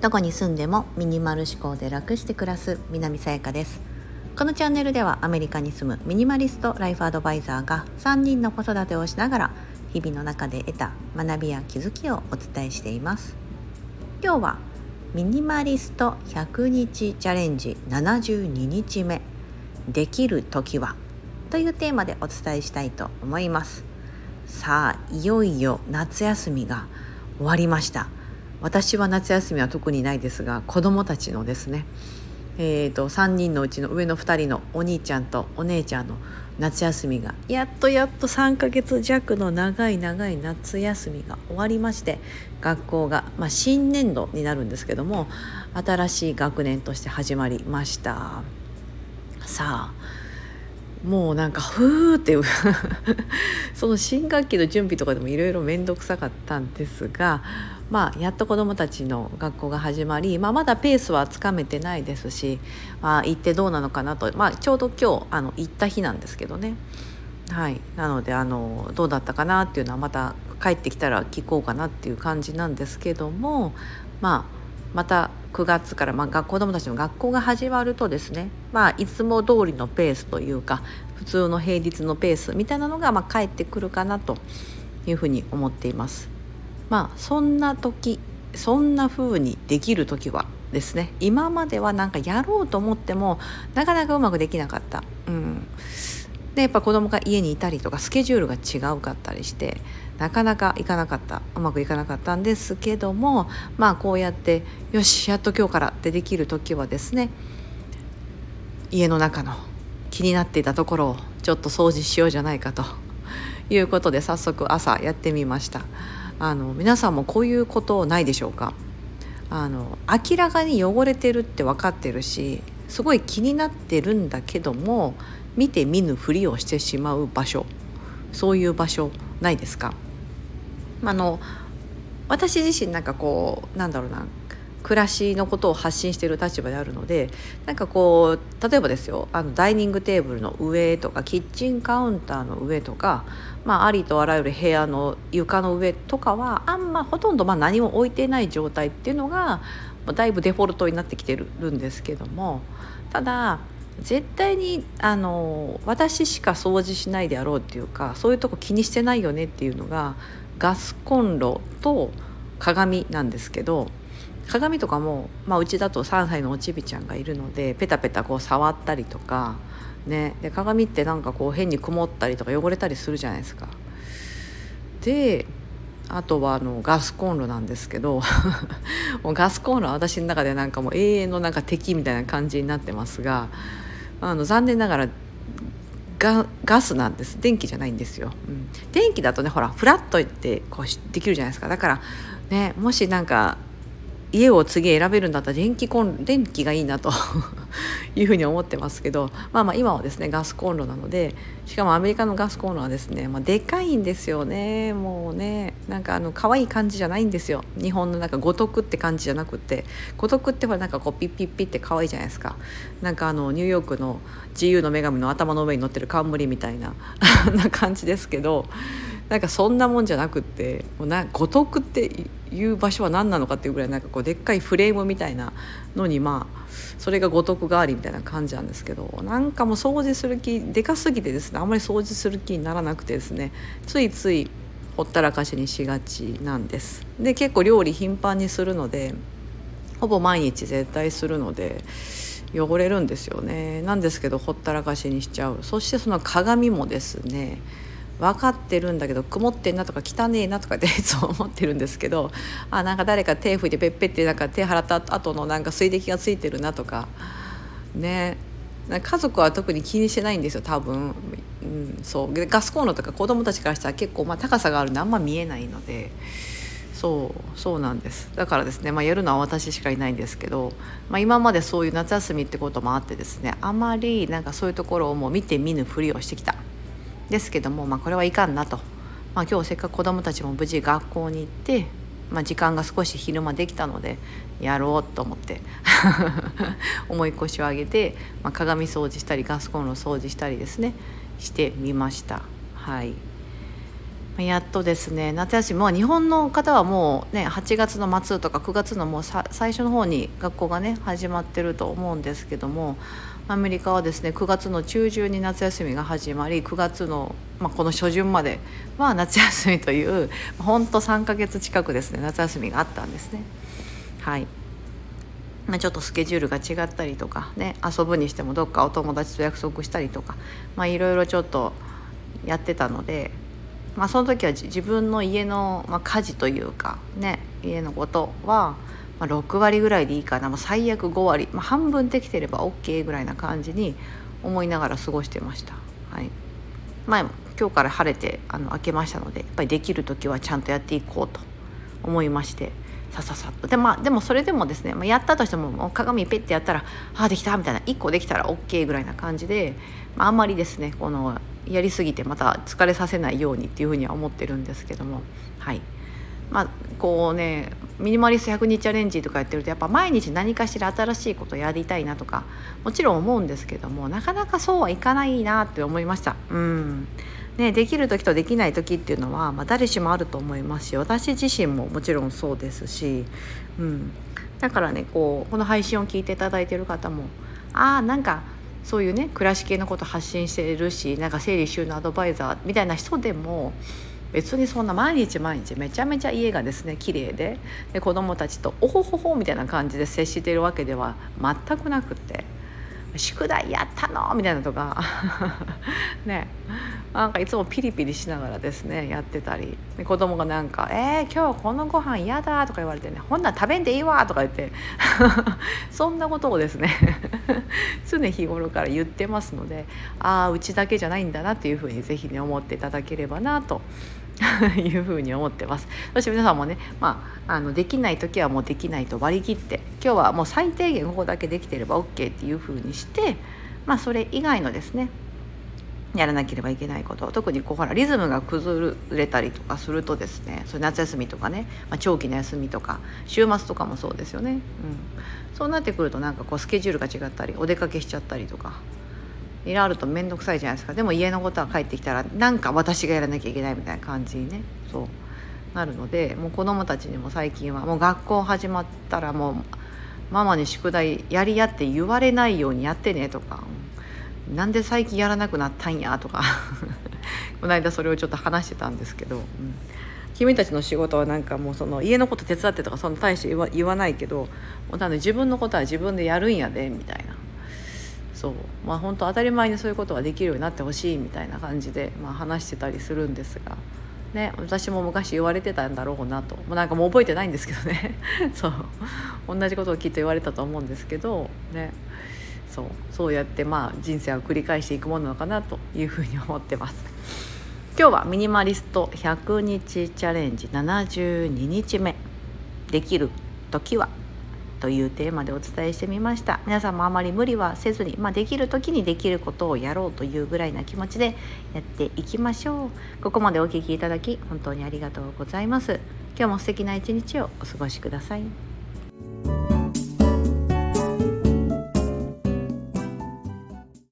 どこに住んでもミニマル思考で楽して暮らす南さやかです。このチャンネルではアメリカに住むミニマリストライフアドバイザーが3人の子育てをしながら日々の中で得た学びや気づきをお伝えしています。今日はミニマリスト100日チャレンジ72日目。できる時は？というテーマでお伝えしたいと思います。さあいよいよ夏休みが終わりました。私は夏休みは特にないですが子どもたちのですねえーと、3人のうちの上の2人のお兄ちゃんとお姉ちゃんの夏休みがやっとやっと3ヶ月弱の長い長い夏休みが終わりまして学校が、まあ、新年度になるんですけども新しい学年として始まりました。さあもうなんかふーって その新学期の準備とかでもいろいろ面倒くさかったんですがまあ、やっと子どもたちの学校が始まり、まあ、まだペースはつかめてないですし、まあ、行ってどうなのかなと、まあ、ちょうど今日あの行った日なんですけどね、はい、なのであのどうだったかなっていうのはまた帰ってきたら聞こうかなっていう感じなんですけども、まあ、また9月から、まあ、子どもたちの学校が始まるとですね、まあ、いつも通りのペースというか普通の平日のペースみたいなのが、まあ、返ってくるかなというふうに思っています。まあそんな時そんな風にできる時はですね今まではなんかやろうと思ってもなかなかうまくできなかった。うんでやっぱ子供が家にいたりとかスケジュールが違うかったりしてなかなかいかなかったうまくいかなかったんですけどもまあこうやってよしやっと今日からってできる時はですね家の中の気になっていたところをちょっと掃除しようじゃないかということで早速朝やってみました。あの皆さんもこういうことないでしょうか？あの明らかに汚れてるって分かってるしすごい気になってるんだけども見て見ぬふりをしてしまう場所。そういう場所ないですか？あの私自身なんかこうなんだろうな暮らしのことを発信している立場であるのでなんかこう例えばですよあのダイニングテーブルの上とかキッチンカウンターの上とか、まあ、ありとあらゆる部屋の床の上とかはあんまほとんどまあ何も置いてない状態っていうのがだいぶデフォルトになってきてるんですけどもただ絶対にあの私しか掃除しないであろうっていうかそういうとこ気にしてないよねっていうのがガスコンロと鏡なんですけど鏡とかも、まあ、うちだと3歳のおちびちゃんがいるのでペタペタこう触ったりとか、ね、で鏡ってなんかこう変に曇ったりとか汚れたりするじゃないですか。であとはあのガスコンロなんですけど もうガスコンロは私の中でなんかもう永遠のなんか敵みたいな感じになってますがあの残念ながらガガスなんです。電気じゃないんですよ、うん、電気だとねほらフラットってこうできるじゃないですか。だからねもしなんか家を次選べるんだったら電気コン電気がいいなと いうふうに思ってますけど、まあ、まあ今はですねガスコンロなのでしかもアメリカのガスコンロはですね、まあ、でかいんですよねもうねなんかあの可愛い感じじゃないんですよ。日本のなんか五徳って感じじゃなくて五徳ってほらなんかこうピッピッピッって可愛いじゃないですか。なんかあのニューヨークの自由の女神の頭の上に乗ってる冠みたいな な感じですけどなんかそんなもんじゃなくってもうな五徳っていう場所は何なのかっていうぐらいなんかこうでっかいフレームみたいなのにまあそれが五徳代わりみたいな感じなんですけどなんかもう掃除する気でかすぎてですねあんまり掃除する気にならなくてですねついついほったらかしにしがちなんです。で結構料理頻繁にするのでほぼ毎日絶対するので汚れるんですよねなんですけどほったらかしにしちゃうそしてその鏡もですね分かってるんだけど曇ってんなとか汚ねえなとかって いつも思ってるんですけどあなんか誰か手拭いてペッペってなんか手払った後のなんか水滴がついてるなとか。ね。家族は特に気にしてないんですよ多分、うん、そう。でガスコンロとか子供たちからしたら結構まあ高さがあるんであんま見えないので。そうそうなんです。だからですね、まあ、やるのは私しかいないんですけど、まあ、今までそういう夏休みってこともあってですねあまりなんかそういうところをもう見て見ぬふりをしてきた。ですけども、まあ、これはいかんなと、まあ、今日せっかく子どもたちも無事学校に行って、まあ、時間が少し昼間できたのでやろうと思って 思い腰を上げて、まあ、鏡掃除したりガスコンロ掃除したりですねしてみました。はいやっとですね夏休みも日本の方はもうね8月の末とか9月のもう最初の方に学校がね始まってると思うんですけどもアメリカはですね9月の中旬に夏休みが始まり9月の、まあ、この初旬までは夏休みというほんと3ヶ月近くですね夏休みがあったんですね。はいまあ、ちょっとスケジュールが違ったりとかね遊ぶにしてもどっかお友達と約束したりとかまあいろいろちょっとやってたので、まあ、その時は自分の家の、まあ、家事というかね家のことは、まあ、6割ぐらいでいいかな。もう最悪5割、まあ、半分できてれば OK ぐらいな感じに思いながら過ごしてました。はい。まあ、今日から晴れてあの明けましたのでやっぱりできる時はちゃんとやっていこうと思いましてさささっと。で,、まあ、でもそれでもですね、まあ、やったとしても鏡ペッてやったら「ああできた」みたいな1個できたら OK ぐらいな感じで、まあ、あんまりですねこのやりすぎてまた疲れさせないようにっていうふうには思ってるんですけども。はい。まあこうねミニマリスト100日チャレンジとかやってるとやっぱ毎日何かしら新しいことやりたいなとかもちろん思うんですけどもなかなかそうはいかないなって思いました。うん。ね、できる時とできない時っていうのは、まあ、誰しもあると思いますし私自身ももちろんそうですし、うん、だからねこうこの配信を聞いていただいてる方もああなんかそういうね暮らし系のこと発信してるしなんか整理収納アドバイザーみたいな人でも別にそんな毎日毎日めちゃめちゃ家がですね綺麗でで子供たちとおほほほみたいな感じで接しているわけでは全くなくて。宿題やったの？みたいなとか。ね。なんかいつもピリピリしながらですねやってたり。で子供がなんか「えー、今日このご飯嫌だ」とか言われてね「ほんなら食べんでいいわ」とか言って。そんなことをですね 常日頃から言ってますのでああうちだけじゃないんだなっていうふうに是非ね思っていただければなと いうふうに思ってます。そして皆さんもね、まあ、あのできない時はもうできないと割り切って今日はもう最低限ここだけできてれば OK っていうふうにして、まあ、それ以外のですねやらなければいけないこと特にこうほらリズムが崩れたりとかするとですねそれ夏休みとかね、まあ、長期の休みとか週末とかもそうですよね、うん、そうなってくるとなんかこうスケジュールが違ったりお出かけしちゃったりとかいろいろあると面倒くさいじゃないですか。でも家のことは帰ってきたらなんか私がやらなきゃいけないみたいな感じにねそうなるのでもう子供たちにも最近はもう学校始まったらもうママに宿題やりやって言われないようにやってねとかなんで最近やらなくなったんやとか この間それをちょっと話してたんですけど、うん、君たちの仕事はなんかもうその家のこと手伝ってとかそんな大して言わないけどもうだ自分のことは自分でやるんやでみたいな。そう。まあ本当当たり前にそういうことができるようになってほしいみたいな感じで、まあ、話してたりするんですが。ね、私も昔言われてたんだろうなと、まあ、なんかもう覚えてないんですけどね。そう。同じことをきっと言われたと思うんですけど。ね。そう。そうやってまあ人生を繰り返していくものなのかなというふうに思ってます。今日はミニマリスト100日チャレンジ72日目。できる時はというテーマでお伝えしてみました。皆さんもあまり無理はせずに、まあ、できる時にできることをやろうというぐらいな気持ちでやっていきましょう。ここまでお聴きいただき本当にありがとうございます。今日も素敵な一日をお過ごしください。